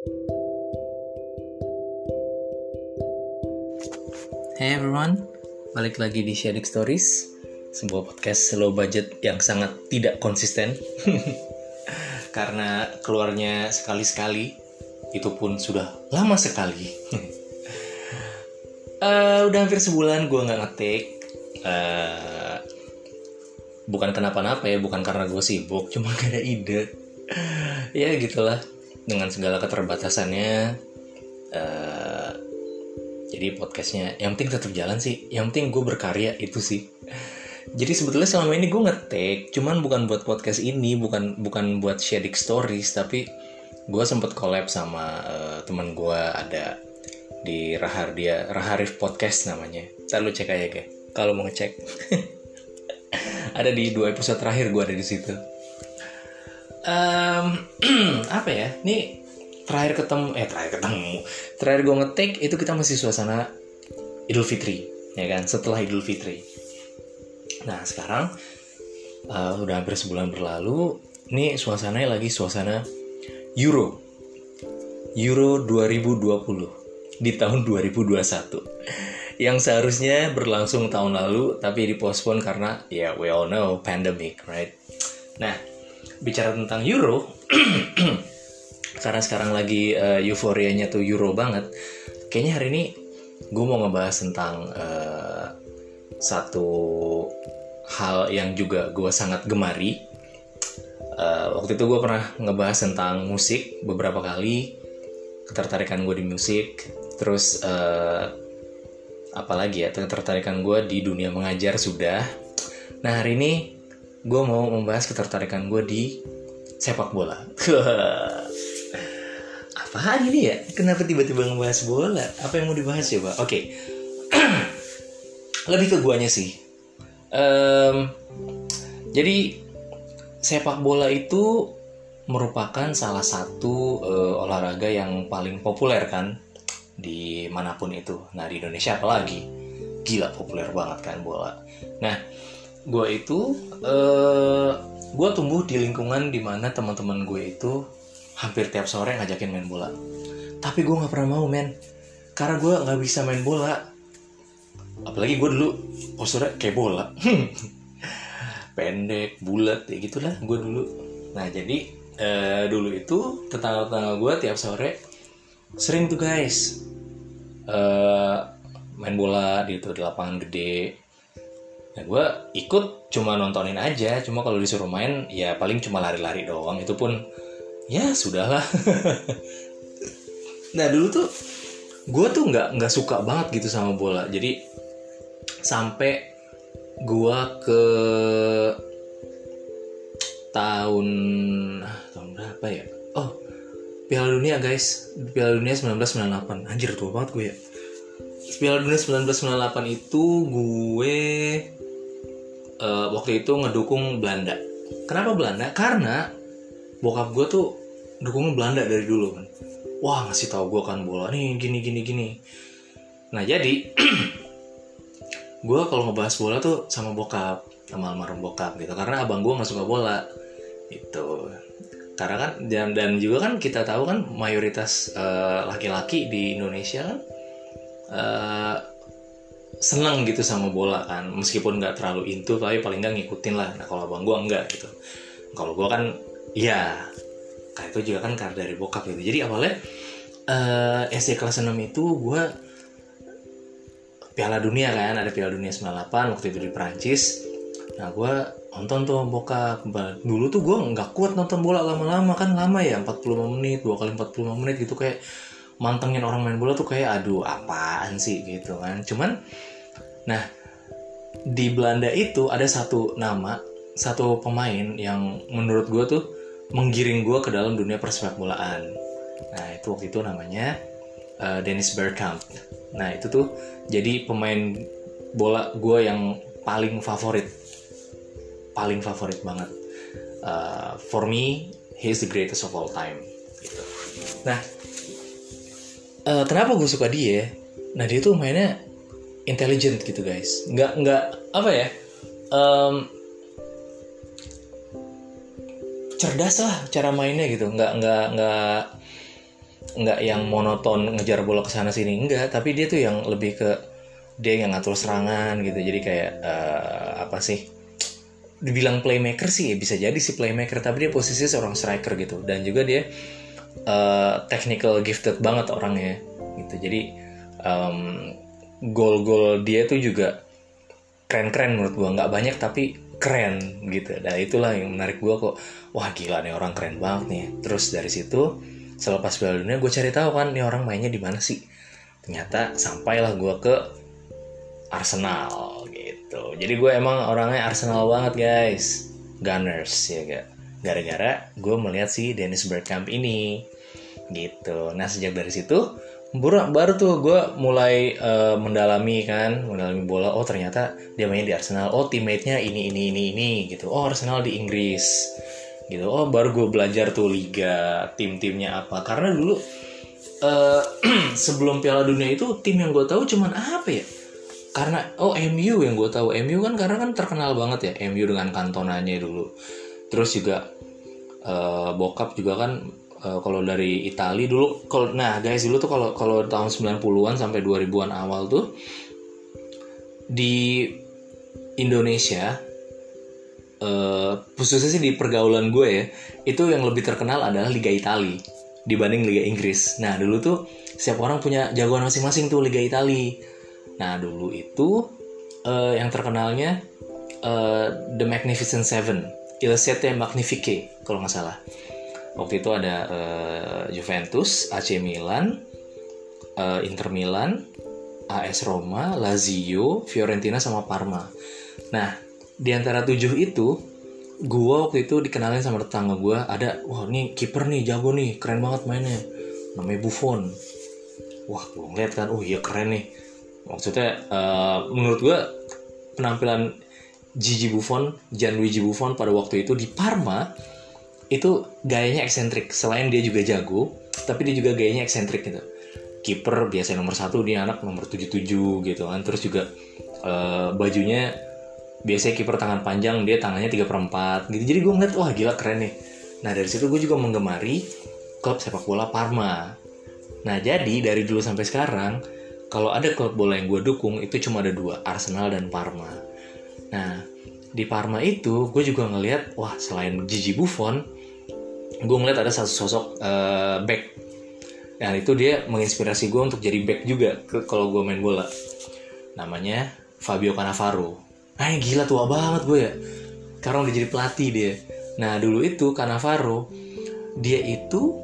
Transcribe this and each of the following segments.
Hey everyone, balik lagi di Shadik Stories, sebuah podcast low budget yang sangat tidak konsisten karena keluarnya sekali-sekali, itu pun sudah lama sekali. uh, udah hampir sebulan gue nggak ngetik, uh, bukan kenapa-napa ya, bukan karena gue sibuk, cuma gak ada ide. ya gitulah, dengan segala keterbatasannya. Uh, jadi podcastnya yang penting tetap jalan sih yang penting gue berkarya itu sih. Jadi sebetulnya selama ini gue ngetek cuman bukan buat podcast ini bukan bukan buat sharing stories tapi gue sempet collab sama uh, teman gue ada di Rahardia Raharif podcast namanya. Ntar lu cek aja guys kalau mau ngecek. Ada di dua episode terakhir gue ada di situ um, apa ya? Ini terakhir ketemu eh terakhir ketemu. Terakhir gue ngetik itu kita masih suasana Idul Fitri ya kan? Setelah Idul Fitri. Nah sekarang uh, udah hampir sebulan berlalu ini suasananya lagi suasana Euro. Euro 2020 di tahun 2021 yang seharusnya berlangsung tahun lalu tapi dipospon karena ya we all know pandemic right? Nah bicara tentang Euro karena sekarang lagi uh, euforianya tuh Euro banget kayaknya hari ini gue mau ngebahas tentang uh, satu hal yang juga gue sangat gemari. Uh, waktu itu gue pernah ngebahas tentang musik beberapa kali ketertarikan gue di musik terus uh, apalagi ya ketertarikan gue di dunia mengajar sudah. Nah hari ini gue mau membahas ketertarikan gue di sepak bola apaan ini ya? Kenapa tiba-tiba ngebahas bola? Apa yang mau dibahas ya, Pak? Oke. Okay. Lebih ke guanya sih. Um, jadi sepak bola itu merupakan salah satu uh, olahraga yang paling populer kan di mana pun itu. Nah di Indonesia apalagi gila populer banget kan bola. Nah gue itu uh, gue tumbuh di lingkungan di mana teman-teman gue itu hampir tiap sore ngajakin main bola. Tapi gue nggak pernah mau men. Karena gue nggak bisa main bola. Apalagi gue dulu posturnya kayak bola. Pendek bulat ya gitulah gue dulu. Nah jadi eh, dulu itu tetangga-tetangga gue tiap sore sering tuh guys eh, main bola di itu di lapangan gede nah gue ikut cuma nontonin aja. Cuma kalau disuruh main ya paling cuma lari-lari doang. Itu pun ya sudahlah. Nah dulu tuh gue tuh nggak nggak suka banget gitu sama bola. Jadi sampai gue ke tahun tahun berapa ya? Oh Piala Dunia guys. Piala Dunia 1998 anjir tua banget gue ya. Piala Dunia 1998 itu gue uh, waktu itu ngedukung Belanda. Kenapa Belanda? Karena bokap gue tuh dukungnya Belanda dari dulu kan. Wah ngasih tahu gue kan bola nih gini gini gini. Nah jadi gue kalau ngebahas bola tuh sama bokap sama almarhum bokap gitu. Karena abang gue nggak suka bola itu karena kan dan dan juga kan kita tahu kan mayoritas uh, laki-laki di Indonesia kan uh, seneng gitu sama bola kan. Meskipun nggak terlalu into tapi paling nggak ngikutin lah. Nah kalau abang gue enggak gitu. Kalau gue kan Iya, kayak itu juga kan karena dari bokap gitu. Jadi awalnya uh, SD kelas 6 itu gue Piala Dunia kan, ada Piala Dunia 98 waktu itu di Perancis. Nah gue nonton tuh bokap. Dulu tuh gue nggak kuat nonton bola lama-lama kan. Lama ya 45 menit, dua kali 45 menit gitu. Kayak mantengin orang main bola tuh kayak aduh apaan sih gitu kan. Cuman nah di Belanda itu ada satu nama, satu pemain yang menurut gue tuh menggiring gue ke dalam dunia persepak bolaan. Nah itu waktu itu namanya uh, Dennis Bergkamp. Nah itu tuh jadi pemain bola gue yang paling favorit, paling favorit banget. Uh, for me, he's the greatest of all time. Gitu. Nah uh, kenapa gue suka dia? Nah dia tuh mainnya intelligent gitu guys. Nggak nggak apa ya? Um, cerdas lah cara mainnya gitu nggak nggak nggak nggak yang monoton ngejar bola ke sana sini enggak tapi dia tuh yang lebih ke dia yang ngatur serangan gitu jadi kayak uh, apa sih dibilang playmaker sih ya bisa jadi si playmaker tapi dia posisinya seorang striker gitu dan juga dia technical gifted banget orangnya. Gitu. Jadi um, gol-gol dia tuh juga keren-keren menurut gua. Nggak banyak tapi keren gitu. Dan itulah yang menarik gua kok. Wah gila nih orang keren banget nih. Terus dari situ selepas Piala Dunia gue cari tahu kan nih orang mainnya di mana sih? Ternyata sampailah gue ke Arsenal gitu. Jadi gue emang orangnya Arsenal banget guys. Gunners ya gak gara-gara gue melihat si Dennis Bergkamp ini. Gitu. Nah sejak dari situ baru, baru tuh gue mulai uh, mendalami kan mendalami bola oh ternyata dia main di Arsenal. Oh teammate-nya ini ini ini ini gitu. Oh Arsenal di Inggris. Gitu. Oh baru gue belajar tuh liga tim-timnya apa. Karena dulu uh, sebelum Piala Dunia itu tim yang gue tahu cuman apa ya? Karena oh MU yang gue tahu. MU kan karena kan terkenal banget ya MU dengan kantonanya dulu terus juga uh, bokap juga kan uh, kalau dari Italia dulu kalau nah guys dulu tuh kalau kalau tahun 90-an sampai 2000-an awal tuh di Indonesia uh, khususnya sih di pergaulan gue ya itu yang lebih terkenal adalah Liga Italia dibanding Liga Inggris. Nah dulu tuh setiap orang punya jagoan masing-masing tuh Liga Italia. Nah dulu itu uh, yang terkenalnya uh, The Magnificent Seven, Il Sette Magnifique kalau nggak salah waktu itu ada uh, Juventus, AC Milan, uh, Inter Milan, AS Roma, Lazio, Fiorentina sama Parma. Nah, di antara tujuh itu, gua waktu itu dikenalin sama tetangga gua ada, wah ini kiper nih jago nih, keren banget mainnya, namanya Buffon. Wah, gua ngeliat kan, oh iya keren nih. Maksudnya, uh, menurut gua penampilan Gigi Buffon, Gianluigi Buffon pada waktu itu di Parma itu gayanya eksentrik. Selain dia juga jago tapi dia juga gayanya eksentrik gitu. Kiper biasa nomor satu dia anak nomor 77 gitu kan. Terus juga uh, bajunya biasanya kiper tangan panjang dia tangannya 3 per 4 gitu. Jadi gue ngeliat wah gila keren nih. Nah dari situ gue juga menggemari klub sepak bola Parma. Nah jadi dari dulu sampai sekarang kalau ada klub bola yang gue dukung itu cuma ada dua Arsenal dan Parma nah di Parma itu gue juga ngeliat wah selain Gigi Buffon gue ngeliat ada satu sosok uh, back. Dan itu dia menginspirasi gue untuk jadi back juga ke kalau gue main bola. Namanya Fabio Cannavaro. Nah ini gila tua banget gue ya. Sekarang udah jadi pelatih dia. Nah dulu itu Cannavaro dia itu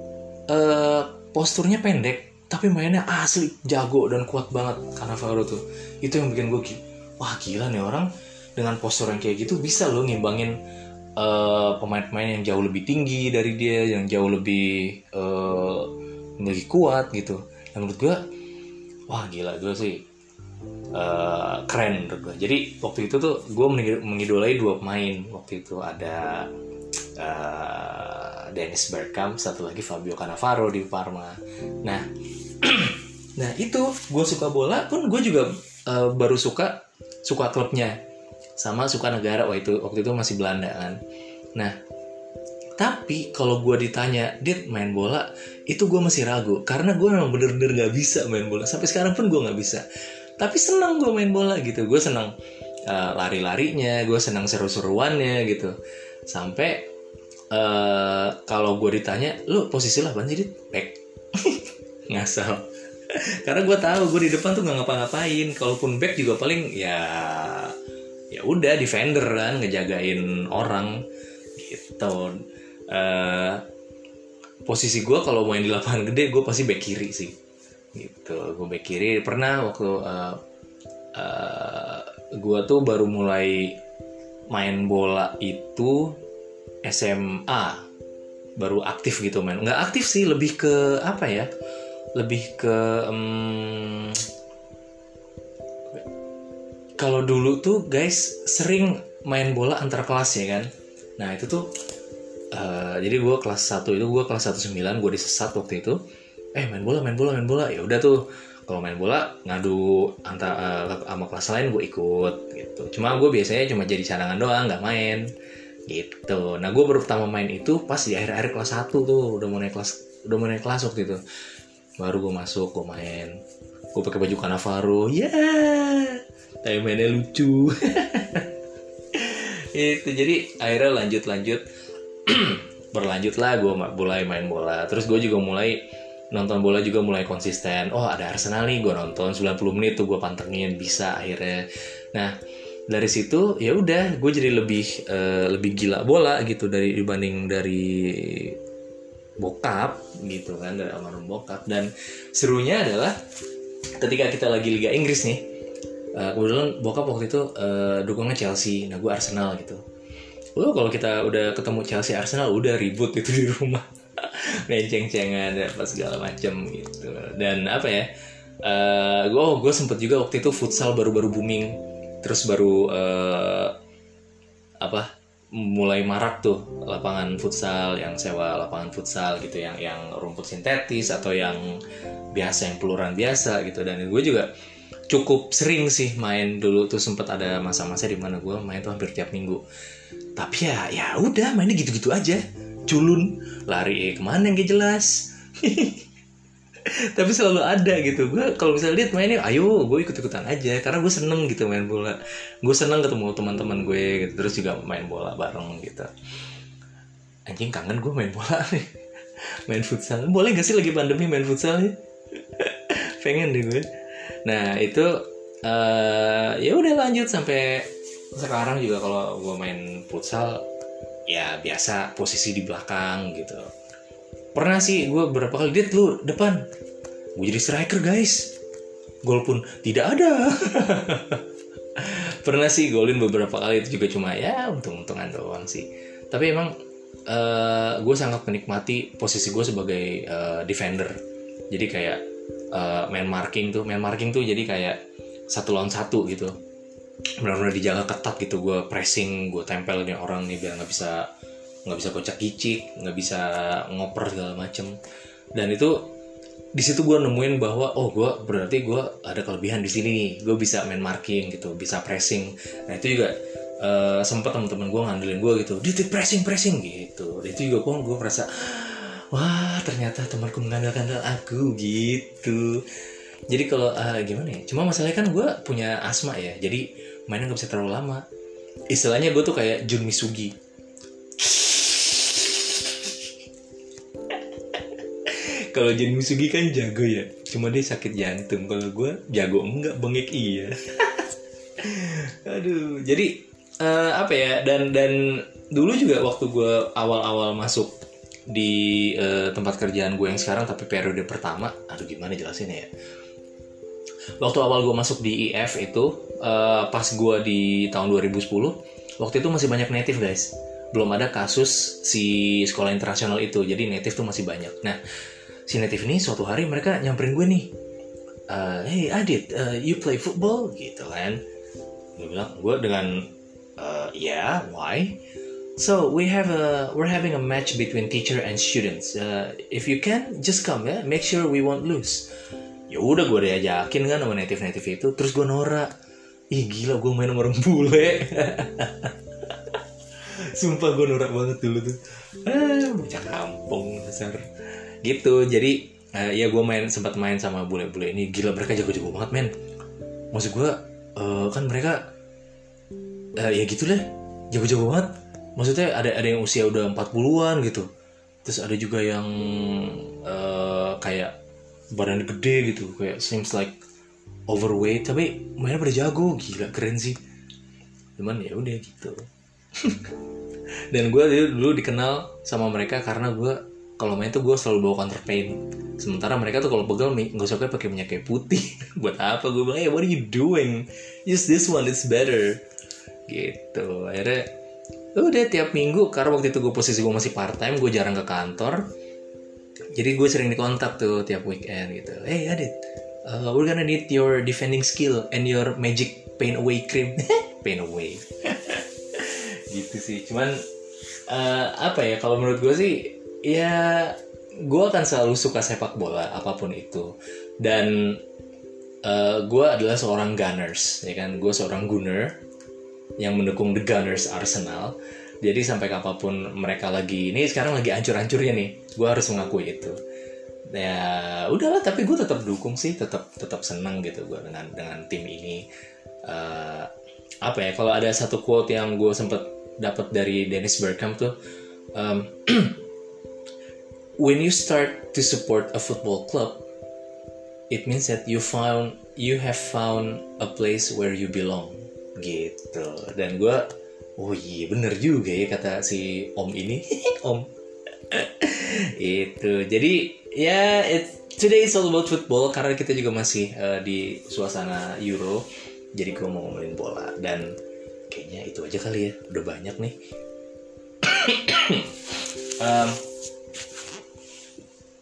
uh, posturnya pendek tapi mainnya asli jago dan kuat banget Cannavaro tuh. Itu yang bikin gue wah gila nih orang dengan postur yang kayak gitu bisa loh ngimbangin pemain pemain-pemain yang jauh lebih tinggi dari dia, yang jauh lebih uh, lebih kuat gitu. Dan menurut gue, wah gila gue sih uh, keren menurut gue. Jadi waktu itu tuh gue mengidolai dua pemain. Waktu itu ada uh, Dennis Bergkamp, satu lagi Fabio Cannavaro di Parma. Nah, nah itu gue suka bola pun gue juga uh, baru suka suka klubnya sama suka negara waktu itu waktu itu masih Belanda kan. Nah tapi kalau gue ditanya dia main bola? Itu gue masih ragu karena gue memang bener-bener gak bisa main bola. Sampai sekarang pun gue nggak bisa. Tapi senang gue main bola gitu. Gue senang uh, lari-larinya gue senang seru-seruannya gitu. Sampai uh, kalau gue ditanya lu posisi lah apa sih back. Ngasal. Karena gue tahu gue di depan tuh nggak ngapa-ngapain. Kalaupun back juga paling ya ya udah defender kan ngejagain orang gitu. Uh, posisi gue kalau main di lapangan gede gue pasti back kiri sih gitu. Gue back kiri. Pernah waktu uh, eh, uh, eh, gue tuh baru mulai main bola itu SMA baru aktif gitu main. Nggak aktif sih lebih ke apa ya? Lebih ke um, kalau dulu tuh guys sering main bola antar kelas ya kan? Nah itu tuh uh, jadi gue kelas 1 itu gue kelas 19 gue disesat waktu itu. Eh main bola main bola main bola. Ya udah tuh kalau main bola ngadu antar uh, sama kelas lain gue ikut gitu. Cuma gue biasanya cuma jadi cadangan doang nggak main gitu. Nah gue baru pertama main itu pas di akhir-akhir kelas 1 tuh udah mau naik kelas udah mulai kelas waktu itu. Baru gue masuk gue main. Gue pakai baju Cannavaro ya yeah! Mainnya lucu. Itu jadi akhirnya lanjut lanjut. Berlanjut lah gue mulai main bola. Terus gue juga mulai nonton bola juga mulai konsisten. Oh ada Arsenal nih gue nonton 90 menit tuh gue pantengin bisa akhirnya. Nah dari situ ya udah gue jadi lebih uh, lebih gila bola gitu dari dibanding dari bokap gitu kan dari almarhum bokap. Dan serunya adalah ketika kita lagi Liga Inggris nih uh, kebetulan bokap waktu itu uh, dukungnya Chelsea. Nah gue Arsenal gitu. Lo kalau kita udah ketemu Chelsea Arsenal udah ribut itu di rumah. Main ceng-cengan dan apa segala macam gitu. Dan apa ya uh, gue gue sempet juga waktu itu futsal baru-baru booming. Terus baru uh, apa mulai marak tuh lapangan futsal yang sewa lapangan futsal gitu yang yang rumput sintetis atau yang biasa yang peluran biasa gitu. Dan gue juga cukup sering sih main. Dulu tuh sempet ada masa-masa di mana gue main tuh hampir tiap minggu. Tapi ya ya udah mainnya gitu-gitu aja. Culun lari eh, ke mana yang gak jelas. Tapi selalu ada gitu. Gue kalau misalnya lihat mainnya ayo gue ikut ikutan aja. Karena gue seneng gitu main bola. Gue seneng ketemu teman-teman gue gitu. Terus juga main bola bareng gitu. Anjing kangen gue main bola nih. Main futsal. Boleh gak sih lagi pandemi main futsal nih? Pengen deh gue nah itu uh, ya udah lanjut sampai sekarang juga kalau gue main futsal ya biasa posisi di belakang gitu. Pernah sih gue berapa kali lihat lu depan. Gue jadi striker guys. Gol pun tidak ada. Pernah sih golin beberapa kali itu juga cuma ya untung-untungan doang sih. Tapi emang uh, eh, gue sangat menikmati posisi gue sebagai uh, defender. Jadi kayak uh, main marking tuh main marking tuh jadi kayak satu lawan satu gitu. Benar-benar dijaga ketat gitu gue pressing gue tempel nih orang nih biar nggak bisa nggak bisa kocak gicik nggak bisa ngoper segala macem. Dan itu di situ gue nemuin bahwa oh gue berarti gue ada kelebihan di sini nih. Gue bisa main marking gitu bisa pressing. Nah itu juga uh, sempet teman-teman gue ngandelin gue gitu di pressing pressing gitu. Itu juga gue gue merasa wah ternyata temanku mengandalkan aku gitu. Jadi kalau uh, gimana ya? Cuma masalahnya kan gue punya asma ya jadi mainnya nggak bisa terlalu lama. Istilahnya gue tuh kayak Jun Misugi. Kalau Jin Musugi kan jago ya cuma dia sakit jantung. Kalau gue jago enggak bengek iya. Aduh jadi uh, apa ya? Dan dan dulu juga waktu gue awal-awal masuk di uh, tempat kerjaan gue yang sekarang tapi periode pertama aduh gimana jelasin ya? Waktu awal gue masuk di IF itu uh, pas gue di tahun 2010 waktu itu masih banyak native guys. Belum ada kasus si sekolah internasional itu jadi native tuh masih banyak. Nah si native ini suatu hari mereka nyamperin gue nih. Uh, hey Adit uh, you play football? Gitu kan. Gue bilang gue dengan uh, yeah why so we have a we're having a match between teacher and students. Uh, if you can just come ya make sure we won't lose. Ya udah gue diajakin kan sama native native itu. Terus gue norak. Ih gila gue main orang bule. Sumpah gue norak banget dulu tuh. Ah bocah kampung dasar gitu jadi uh, ya gue main sempat main sama bule-bule ini. Gila mereka jago-jago banget men. Maksud gue uh, kan mereka uh, ya gitu deh jago-jago banget maksudnya ada ada yang usia udah 40-an gitu. Terus ada juga yang uh, kayak badan gede gitu. Kayak seems like overweight tapi mainnya pada jago. Gila keren sih. Cuman ya udah gitu. Dan gue dulu, dulu dikenal sama mereka karena gue kalau main tuh gue selalu bawa counter pain sementara mereka tuh kalau pegel nggak suka pakai minyak kayu putih. Buat apa? Gue bilang hey what are you doing? Use this one it's better. Gitu. Akhirnya udah tiap minggu karena waktu itu gue posisi gue masih part time gue jarang ke kantor. Jadi gue sering dikontak tuh tiap weekend gitu. Hey Adit uh, we're gonna need your defending skill and your magic pain away cream. Pain away. Gitu sih. Cuman uh, apa ya kalau menurut gue sih ya gue akan selalu suka sepak bola apa pun itu. Dan uh, gue adalah seorang Gunners ya kan? Gue seorang Gunner yang mendukung The Gunners Arsenal. Jadi sampai apa pun mereka lagi ini sekarang lagi ancur-ancurnya nih. Gue harus mengakui itu. Ya udahlah tapi gue tetap dukung sih tetap tetap senang gitu gue dengan dengan tim ini. Uh, apa ya kalau ada satu quote yang gue sempet dapat dari Dennis Bergkamp tuh um, when you start to support a football club it means that you found you have found a place where you belong gitu. Dan gue oh iya bener juga ya kata si om ini. Om. Itu. Jadi ya it, today is all about football karena kita juga masih uh, di suasana Euro. Jadi gue mau ngomongin bola dan kayaknya itu aja kali ya. Udah banyak nih. Um,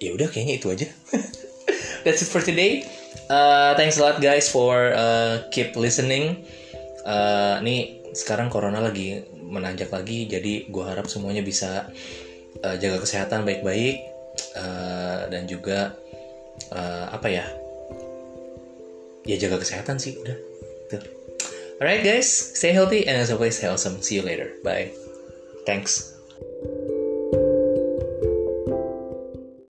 ya udah kayaknya itu aja. That's it for today. Uh, thanks a lot guys for uh, keep listening uh, nih sekarang corona lagi menanjak lagi jadi gue harap semuanya bisa uh, jaga kesehatan baik-baik uh, dan juga uh, apa ya ya jaga kesehatan sih udah. Tuh alright guys stay healthy and as always stay awesome see you later. Bye. Thanks